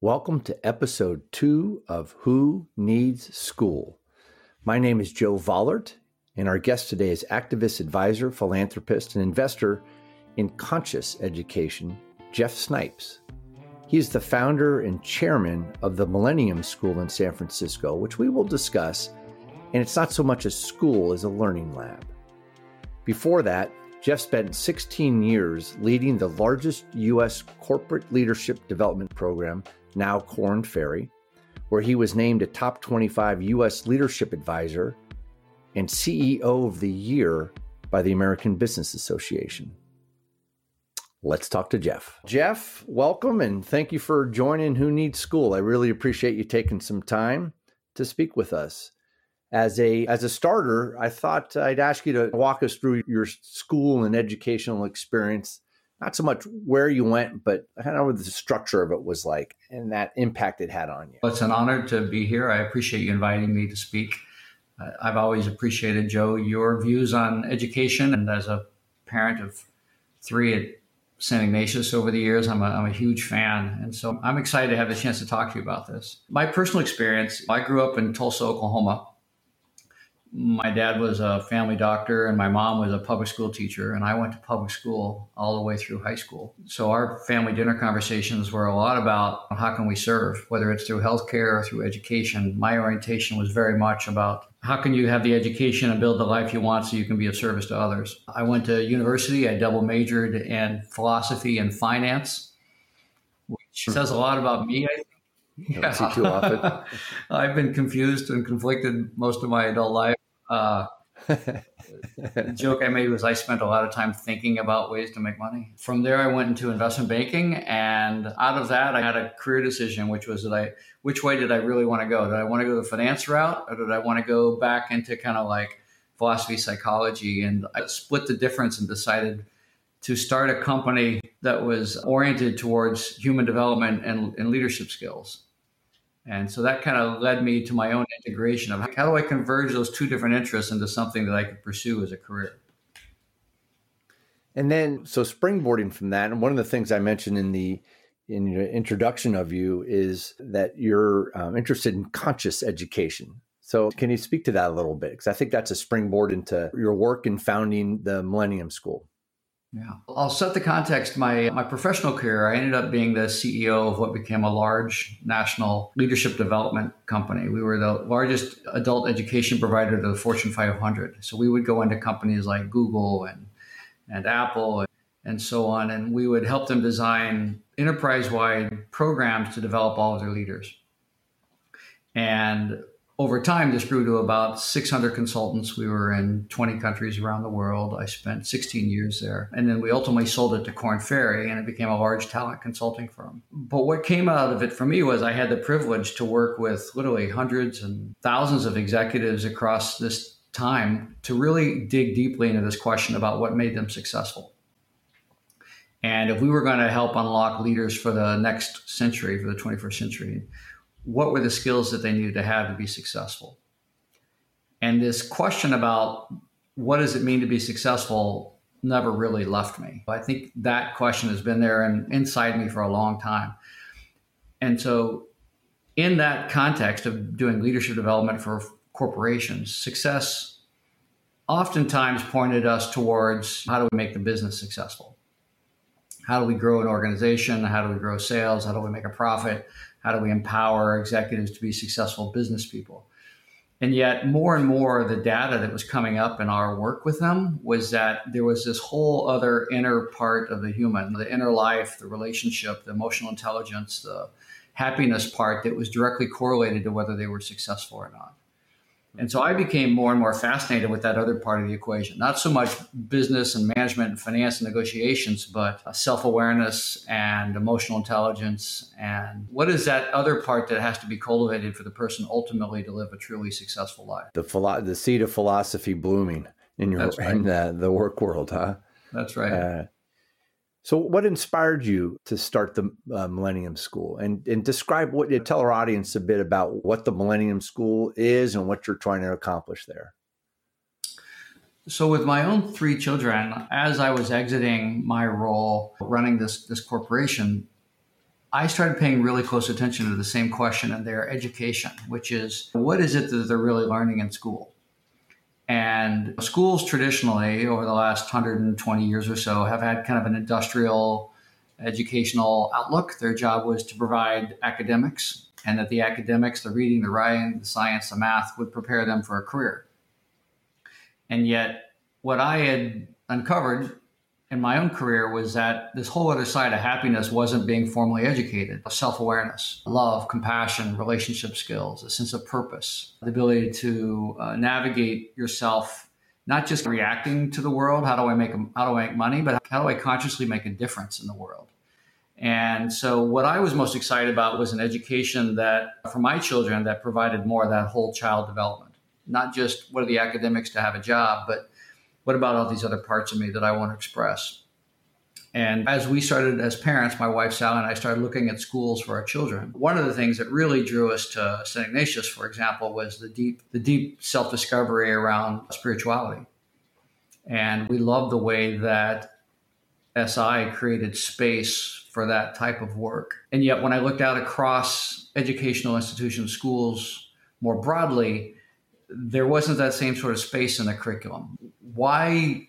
Welcome to episode two of Who Needs School. My name is Joe Vollert, and our guest today is activist, advisor, philanthropist, and investor in conscious education, Jeff Snipes. He is the founder and chairman of the Millennium School in San Francisco, which we will discuss. And it's not so much a school as a learning lab. Before that, Jeff spent 16 years leading the largest U.S. corporate leadership development program now Korn Ferry, where he was named a top 25 U.S. leadership advisor and CEO of the year by the American Business Association. Let's talk to Jeff. Jeff, welcome and thank you for joining Who Needs School. I really appreciate you taking some time to speak with us. As a as a starter, I thought I'd ask you to walk us through your school and educational experience not so much where you went, but kind of what the structure of it was like and that impact it had on you. Well, it's an honor to be here. I appreciate you inviting me to speak. I've always appreciated, Joe, your views on education. And as a parent of three at St. Ignatius over the years, I'm a, I'm a huge fan. And so I'm excited to have the chance to talk to you about this. My personal experience I grew up in Tulsa, Oklahoma my dad was a family doctor and my mom was a public school teacher and i went to public school all the way through high school. So our family dinner conversations were a lot about how can we serve whether it's through healthcare or through education. My orientation was very much about how can you have the education and build the life you want so you can be of service to others. I went to university i double majored in philosophy and finance which says a lot about me i yeah. see too often. I've been confused and conflicted most of my adult life. Uh, the joke I made was I spent a lot of time thinking about ways to make money. From there, I went into investment banking, and out of that, I had a career decision, which was that I, which way did I really want to go? Did I want to go the finance route, or did I want to go back into kind of like philosophy, psychology? And I split the difference and decided to start a company that was oriented towards human development and, and leadership skills. And so that kind of led me to my own integration of how do I converge those two different interests into something that I could pursue as a career. And then, so springboarding from that, and one of the things I mentioned in the in your introduction of you is that you're um, interested in conscious education. So, can you speak to that a little bit? Because I think that's a springboard into your work in founding the Millennium School. Yeah. I'll set the context. My my professional career, I ended up being the CEO of what became a large national leadership development company. We were the largest adult education provider to the Fortune 500. So we would go into companies like Google and and Apple and, and so on, and we would help them design enterprise-wide programs to develop all of their leaders. And over time, this grew to about 600 consultants. We were in 20 countries around the world. I spent 16 years there. And then we ultimately sold it to Korn Ferry and it became a large talent consulting firm. But what came out of it for me was I had the privilege to work with literally hundreds and thousands of executives across this time to really dig deeply into this question about what made them successful. And if we were going to help unlock leaders for the next century, for the 21st century, what were the skills that they needed to have to be successful? And this question about what does it mean to be successful never really left me. I think that question has been there and inside me for a long time. And so, in that context of doing leadership development for corporations, success oftentimes pointed us towards how do we make the business successful? How do we grow an organization? How do we grow sales? How do we make a profit? How do we empower executives to be successful business people? And yet, more and more, the data that was coming up in our work with them was that there was this whole other inner part of the human, the inner life, the relationship, the emotional intelligence, the happiness part that was directly correlated to whether they were successful or not. And so I became more and more fascinated with that other part of the equation. Not so much business and management and finance and negotiations, but self awareness and emotional intelligence. And what is that other part that has to be cultivated for the person ultimately to live a truly successful life? The, philo- the seed of philosophy blooming in your right. in the, the work world, huh? That's right. Uh, so, what inspired you to start the uh, Millennium School, and and describe what you tell our audience a bit about what the Millennium School is and what you're trying to accomplish there. So, with my own three children, as I was exiting my role running this this corporation, I started paying really close attention to the same question in their education, which is what is it that they're really learning in school? And schools traditionally, over the last 120 years or so, have had kind of an industrial educational outlook. Their job was to provide academics, and that the academics, the reading, the writing, the science, the math, would prepare them for a career. And yet, what I had uncovered in my own career was that this whole other side of happiness wasn't being formally educated self awareness, love, compassion, relationship skills, a sense of purpose, the ability to uh, navigate yourself, not just reacting to the world, how do I make, how do I make money, but how do I consciously make a difference in the world? And so, what I was most excited about was an education that, for my children, that provided more of that whole child development, not just what are the academics to have a job, but what about all these other parts of me that I want to express? And as we started as parents, my wife Sally and I started looking at schools for our children. One of the things that really drew us to St. Ignatius, for example, was the deep, the deep self-discovery around spirituality. And we loved the way that SI created space for that type of work. And yet, when I looked out across educational institutions, schools more broadly, there wasn't that same sort of space in the curriculum why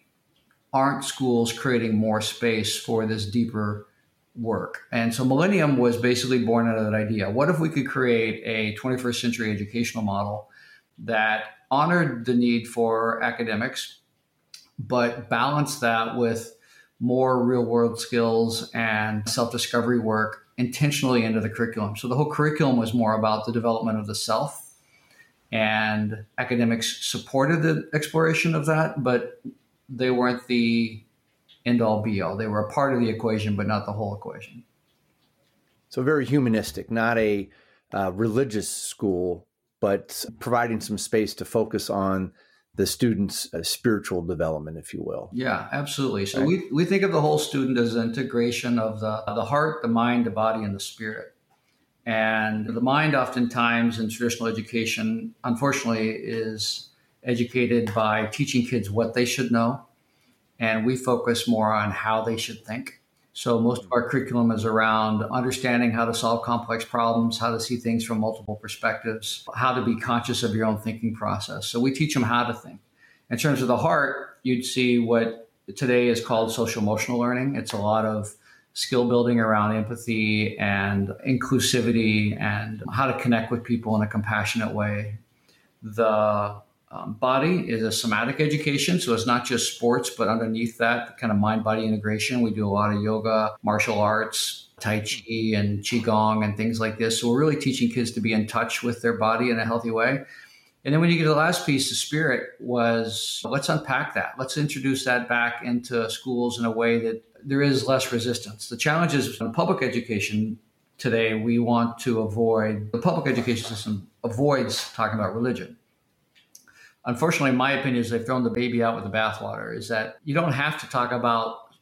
aren't schools creating more space for this deeper work? And so Millennium was basically born out of that idea. What if we could create a 21st century educational model that honored the need for academics, but balanced that with more real world skills and self discovery work intentionally into the curriculum. So the whole curriculum was more about the development of the self and academics supported the exploration of that, but they weren't the end all be all. They were a part of the equation, but not the whole equation. So, very humanistic, not a uh, religious school, but providing some space to focus on the student's uh, spiritual development, if you will. Yeah, absolutely. So, right. we, we think of the whole student as integration of the, the heart, the mind, the body, and the spirit. And the mind, oftentimes in traditional education, unfortunately, is educated by teaching kids what they should know. And we focus more on how they should think. So most of our curriculum is around understanding how to solve complex problems, how to see things from multiple perspectives, how to be conscious of your own thinking process. So we teach them how to think. In terms of the heart, you'd see what today is called social emotional learning. It's a lot of skill building around empathy and inclusivity and how to connect with people in a compassionate way. The um, body is a somatic education, so it's not just sports, but underneath that, kind of mind body integration. We do a lot of yoga, martial arts, Tai Chi, and Qigong, and things like this. So we're really teaching kids to be in touch with their body in a healthy way. And then when you get to the last piece, the spirit was let's unpack that. Let's introduce that back into schools in a way that there is less resistance. The challenge is in public education today, we want to avoid, the public education system avoids talking about religion. Unfortunately, my opinion is they've thrown the baby out with the bathwater, is that you don't have to talk about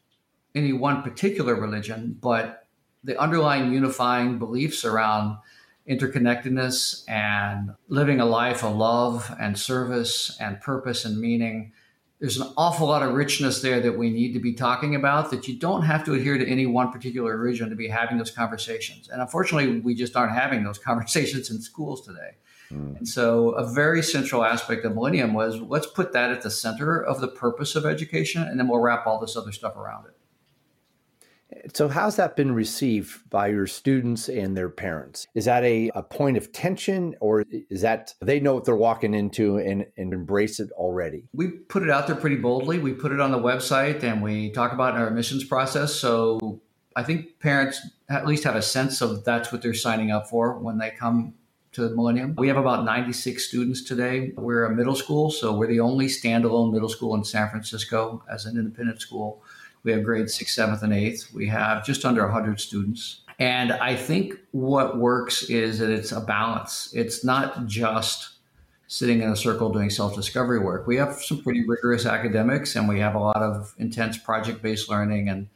any one particular religion, but the underlying unifying beliefs around interconnectedness and living a life of love and service and purpose and meaning. There's an awful lot of richness there that we need to be talking about that you don't have to adhere to any one particular religion to be having those conversations. And unfortunately, we just aren't having those conversations in schools today. Mm. And so, a very central aspect of Millennium was let's put that at the center of the purpose of education, and then we'll wrap all this other stuff around it. So, how's that been received by your students and their parents? Is that a, a point of tension, or is that they know what they're walking into and, and embrace it already? We put it out there pretty boldly. We put it on the website and we talk about in our admissions process. So, I think parents at least have a sense of that's what they're signing up for when they come to the Millennium. We have about 96 students today. We're a middle school, so we're the only standalone middle school in San Francisco as an independent school. We have grades sixth, seventh, and eighth. We have just under 100 students. And I think what works is that it's a balance. It's not just sitting in a circle doing self discovery work. We have some pretty rigorous academics and we have a lot of intense project based learning. And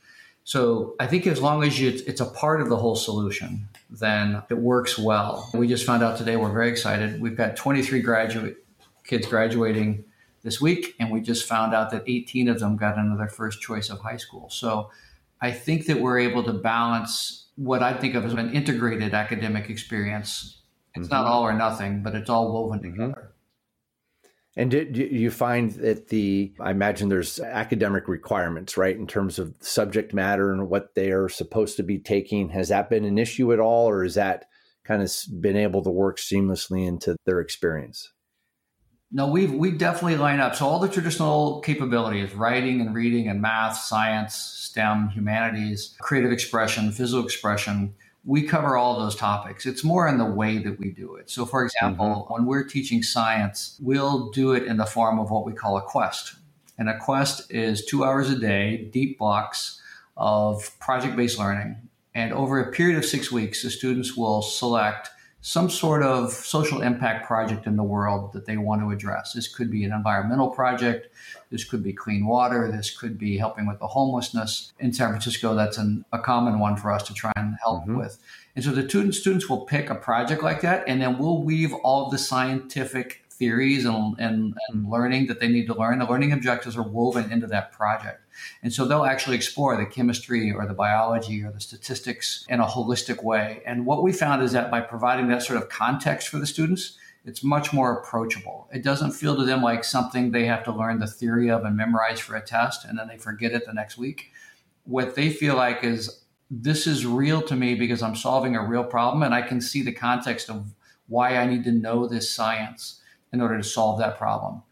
so I think as long as you, it's a part of the whole solution, then it works well. We just found out today, we're very excited. We've got 23 graduate kids graduating this week, and we just found out that 18 of them got into their first choice of high school. So I think that we're able to balance what I think of as an integrated academic experience. It's mm-hmm. not all or nothing, but it's all woven mm-hmm. together. And did you find that the, I imagine there's academic requirements, right, in terms of subject matter and what they are supposed to be taking? Has that been an issue at all, or is that kind of been able to work seamlessly into their experience? No, we've we definitely line up. So all the traditional capabilities, writing and reading and math, science, STEM, humanities, creative expression, physical expression, we cover all those topics. It's more in the way that we do it. So for example, mm-hmm. when we're teaching science, we'll do it in the form of what we call a quest. And a quest is two hours a day, deep blocks of project-based learning. And over a period of six weeks, the students will select some sort of social impact project in the world that they want to address. This could be an environmental project. This could be clean water. This could be helping with the homelessness. In San Francisco, that's an, a common one for us to try and help mm-hmm. with. And so the student, students will pick a project like that, and then we'll weave all of the scientific theories and, and, and learning that they need to learn. The learning objectives are woven into that project. And so they'll actually explore the chemistry or the biology or the statistics in a holistic way. And what we found is that by providing that sort of context for the students, it's much more approachable. It doesn't feel to them like something they have to learn the theory of and memorize for a test and then they forget it the next week. What they feel like is this is real to me because I'm solving a real problem and I can see the context of why I need to know this science in order to solve that problem.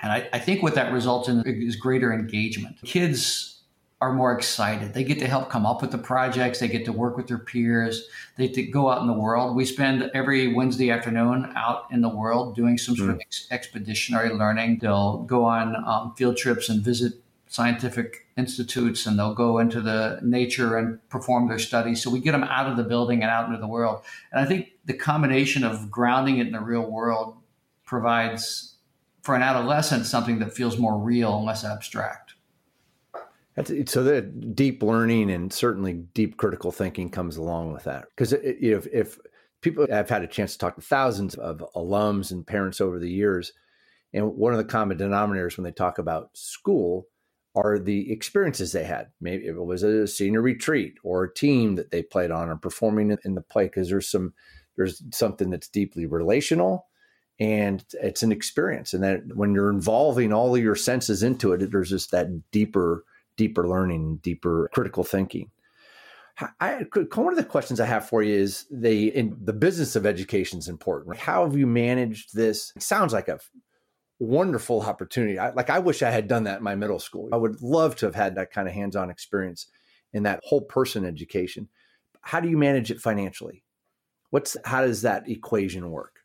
And I, I think what that results in is greater engagement. Kids are more excited. They get to help come up with the projects. They get to work with their peers. They get to go out in the world. We spend every Wednesday afternoon out in the world doing some sort mm. of ex- expeditionary learning. They'll go on um, field trips and visit scientific institutes and they'll go into the nature and perform their studies. So we get them out of the building and out into the world. And I think the combination of grounding it in the real world provides for an adolescent something that feels more real and less abstract. So that deep learning and certainly deep critical thinking comes along with that. Because if, if people have had a chance to talk to thousands of alums and parents over the years, and one of the common denominators when they talk about school are the experiences they had. Maybe it was a senior retreat or a team that they played on or performing in the play. Because there's some there's something that's deeply relational and it's an experience and that when you're involving all of your senses into it there's just that deeper deeper learning deeper critical thinking I, one of the questions I have for you is the in the business of education is important. How have you managed this? It sounds like a wonderful opportunity. I, like I wish I had done that in my middle school. I would love to have had that kind of hands-on experience in that whole person education. How do you manage it financially? What's how does that equation work?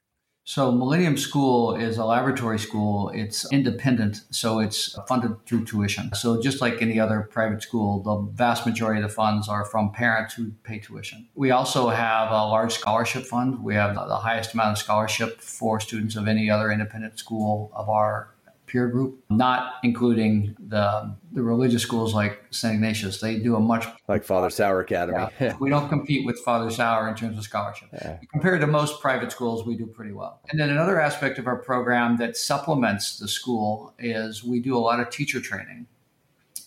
So, Millennium School is a laboratory school. It's independent, so it's funded through tuition. So, just like any other private school, the vast majority of the funds are from parents who pay tuition. We also have a large scholarship fund. We have the highest amount of scholarship for students of any other independent school of our peer group, not including the the religious schools like St. Ignatius. They do a much like Father Sauer Academy. Yeah. we don't compete with Father Sauer in terms of scholarship. Yeah. Compared to most private schools, we do pretty well. And then another aspect of our program that supplements the school is we do a lot of teacher training.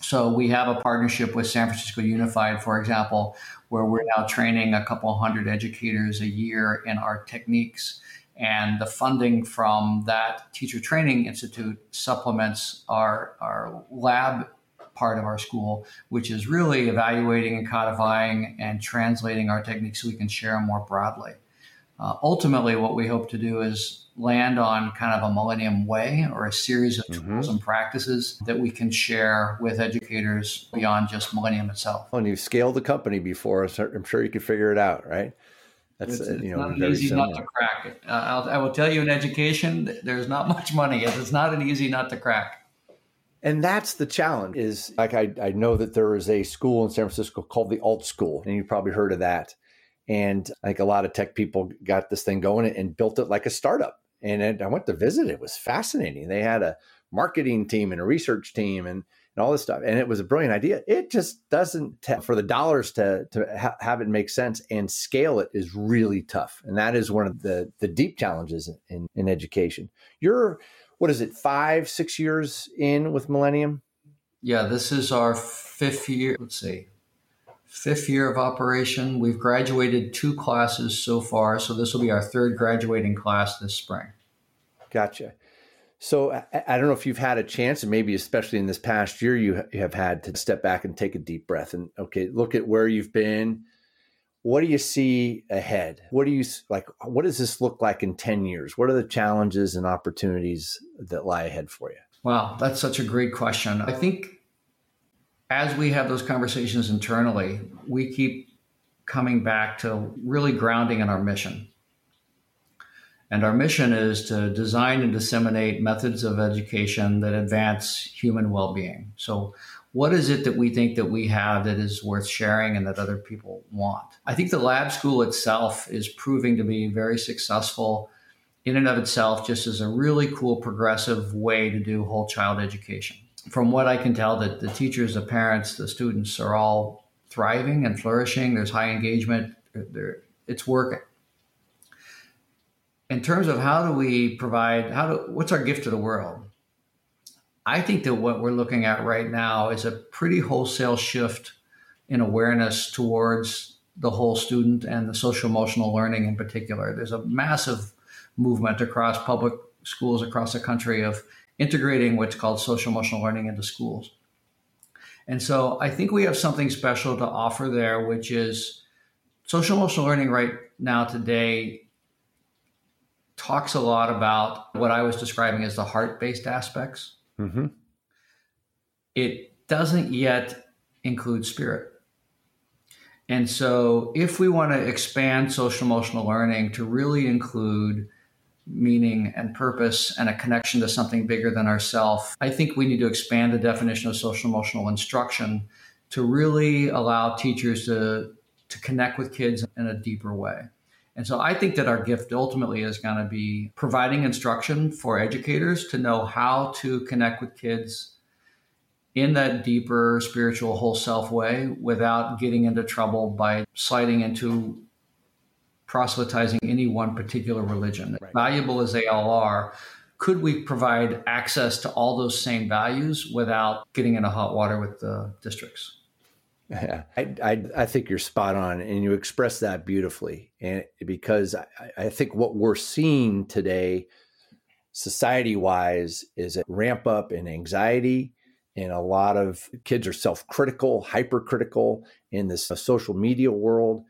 So we have a partnership with San Francisco Unified, for example, where we're now training a couple hundred educators a year in our techniques and the funding from that teacher training institute supplements our, our lab part of our school, which is really evaluating and codifying and translating our techniques so we can share them more broadly. Uh, ultimately, what we hope to do is land on kind of a millennium way or a series of mm-hmm. tools and practices that we can share with educators beyond just millennium itself. And you've scaled the company before, I'm sure you could figure it out, right? That's it's, you know, not easy similar. not to crack it. Uh, i will tell you in education, there's not much money. It's not an easy nut to crack. And that's the challenge. Is like I, I know that there is a school in San Francisco called the Alt School, and you've probably heard of that. And like a lot of tech people got this thing going and built it like a startup. And I went to visit. It was fascinating. They had a marketing team and a research team, and and all this stuff. And it was a brilliant idea. It just doesn't t- for the dollars to to ha- have it make sense and scale it is really tough. And that is one of the the deep challenges in in education. You're what is it five six years in with Millennium? Yeah, this is our fifth year. Let's see, fifth year of operation. We've graduated two classes so far, so this will be our third graduating class this spring. Gotcha. So I, I, don't know if you've had a chance, and maybe especially in this past year, you have had to step back and take a deep breath and okay, look at where you've been. What do you see ahead? What do you like? What does this look like in ten years? What are the challenges and opportunities that lie ahead for you? Wow, that's such a great question. I think as we have those conversations internally, we keep coming back to really grounding in our mission. And our mission is to design and disseminate methods of education that advance human well being. So, what is it that we think that we have that is worth sharing and that other people want? I think the lab school itself is proving to be very successful in and of itself, just as a really cool progressive way to do whole child education from what I can tell, that the teachers, the parents, the students are all thriving and flourishing. There's high engagement. There, it's working. In terms of how do we provide, how do what's our gift to the world? I think that what we're looking at right now is a pretty wholesale shift in awareness towards the whole student and the social emotional learning in particular. There's a massive movement across public schools across the country of integrating what's called social emotional learning into schools. And so I think we have something special to offer there, which is social emotional learning right now today talks a lot about what I was describing as the heart based aspects. Mm-hmm. It doesn't yet include spirit. And so, if we want to expand social emotional learning to really include meaning and purpose and a connection to something bigger than ourselves. I think we need to expand the definition of social emotional instruction to really allow teachers to, to connect with kids in a deeper way. And so I think that our gift ultimately is going to be providing instruction for educators to know how to connect with kids in that deeper spiritual whole self way without getting into trouble by sliding into proselytizing any one particular religion. Right. Valuable as they all are, could we provide access to all those same values without getting into hot water with the districts? Yeah, I, I, I, think you're spot on, and you express that beautifully. And because I, I think what we're seeing today, society wise, is a ramp up in anxiety, and a lot of kids are self critical, hypercritical in this social media world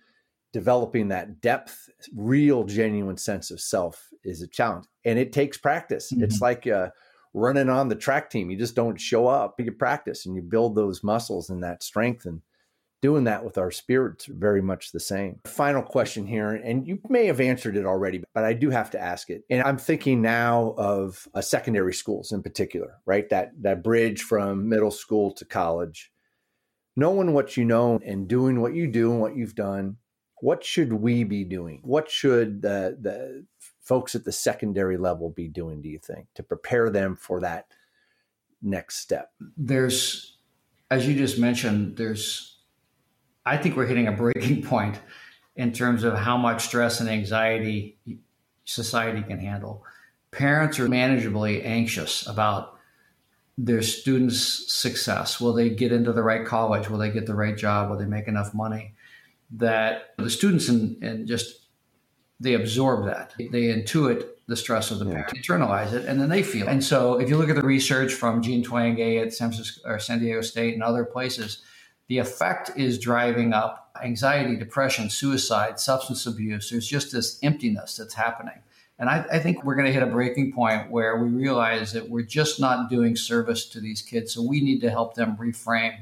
developing that depth, real, genuine sense of self is a challenge. And it takes practice. Mm-hmm. It's like uh, running on the track team. You just don't show up, you practice and you build those muscles and that strength. And doing that with our spirits very much the same. Final question here, and you may have answered it already, but I do have to ask it. And I'm thinking now of uh, secondary schools in particular, right? That that bridge from middle school to college. Knowing what you know and doing what you do and what you've done what should we be doing? What should the, the folks at the secondary level be doing, do you think, to prepare them for that next step? There's, as you just mentioned, there's, I think we're hitting a breaking point in terms of how much stress and anxiety society can handle. Parents are manageably anxious about their students' success. Will they get into the right college? Will they get the right job? Will they make enough money? that the students and, and just they absorb that. They intuit the stress of the parent, internalize it, and then they feel. It. And so, if you look at the research from Jean Twenge at San, Francisco, or San Diego State and other places, the effect is driving up anxiety, depression, suicide, substance abuse. There's just this emptiness that's happening. And I, I think we're going to hit a breaking point where we realize that we're just not doing service to these kids. So we need to help them reframe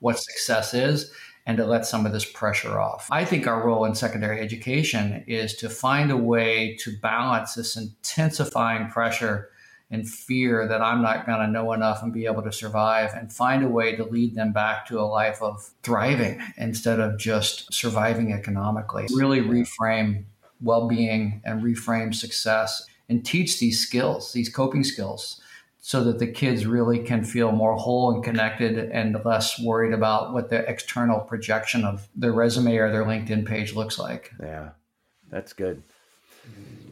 what success is and to let some of this pressure off. I think our role in secondary education is to find a way to balance this intensifying pressure and fear that I'm not going to know enough and be able to survive, and find a way to lead them back to a life of thriving instead of just surviving economically. Really reframe well being and reframe success and teach these skills, these coping skills so that the kids really can feel more whole and connected and less worried about what the external projection of their resume or their LinkedIn page looks like. Yeah, that's good.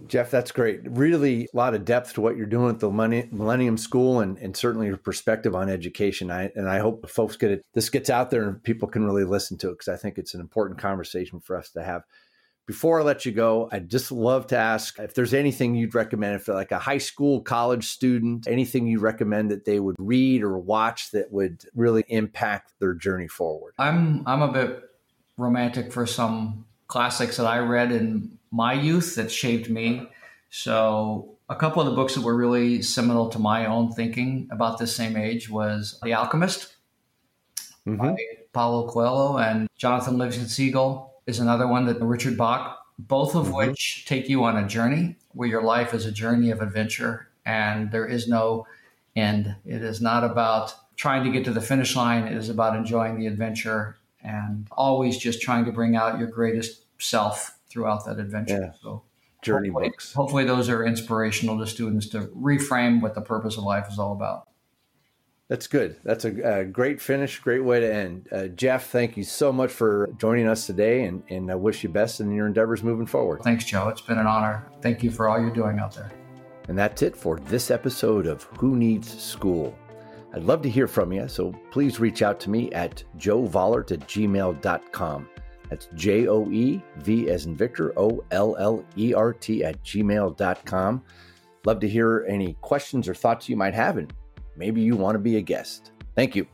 Jeff, that's great. Really, a lot of depth to what you're doing at the Millennium School, and, and certainly your perspective on education. I, and I hope folks get it. This gets out there, and people can really listen to it because I think it's an important conversation for us to have. Before I let you go, I'd just love to ask if there's anything you'd recommend if like a high school, college student, anything you recommend that they would read or watch that would really impact their journey forward. I'm I'm a bit romantic for some classics that I read in my youth that shaped me. So a couple of the books that were really seminal to my own thinking about this same age was The Alchemist mm-hmm. by Paulo Coelho and Jonathan Livingston Seagull is another one that Richard Bach, both of mm-hmm. which take you on a journey where your life is a journey of adventure and there is no end. It is not about trying to get to the finish line, it is about enjoying the adventure and always just trying to bring out your greatest self throughout that adventure. Yeah. So journey hopefully, books. Hopefully those are inspirational to students to reframe what the purpose of life is all about. That's good. That's a, a, great finish, great way to end. Uh, Jeff, thank you so much for joining us today, and, and I wish you best in your endeavors moving forward. Thanks, Joe. It's been an honor. Thank you for all you're doing out there. And that's it for this episode of Who Needs School. I'd love to hear from you, so please reach out to me at joevollert at gmail.com. That's J O E V as in Victor, O L L E R T at gmail.com. Love to hear any questions or thoughts you might have, and maybe you want to be a guest. Thank you.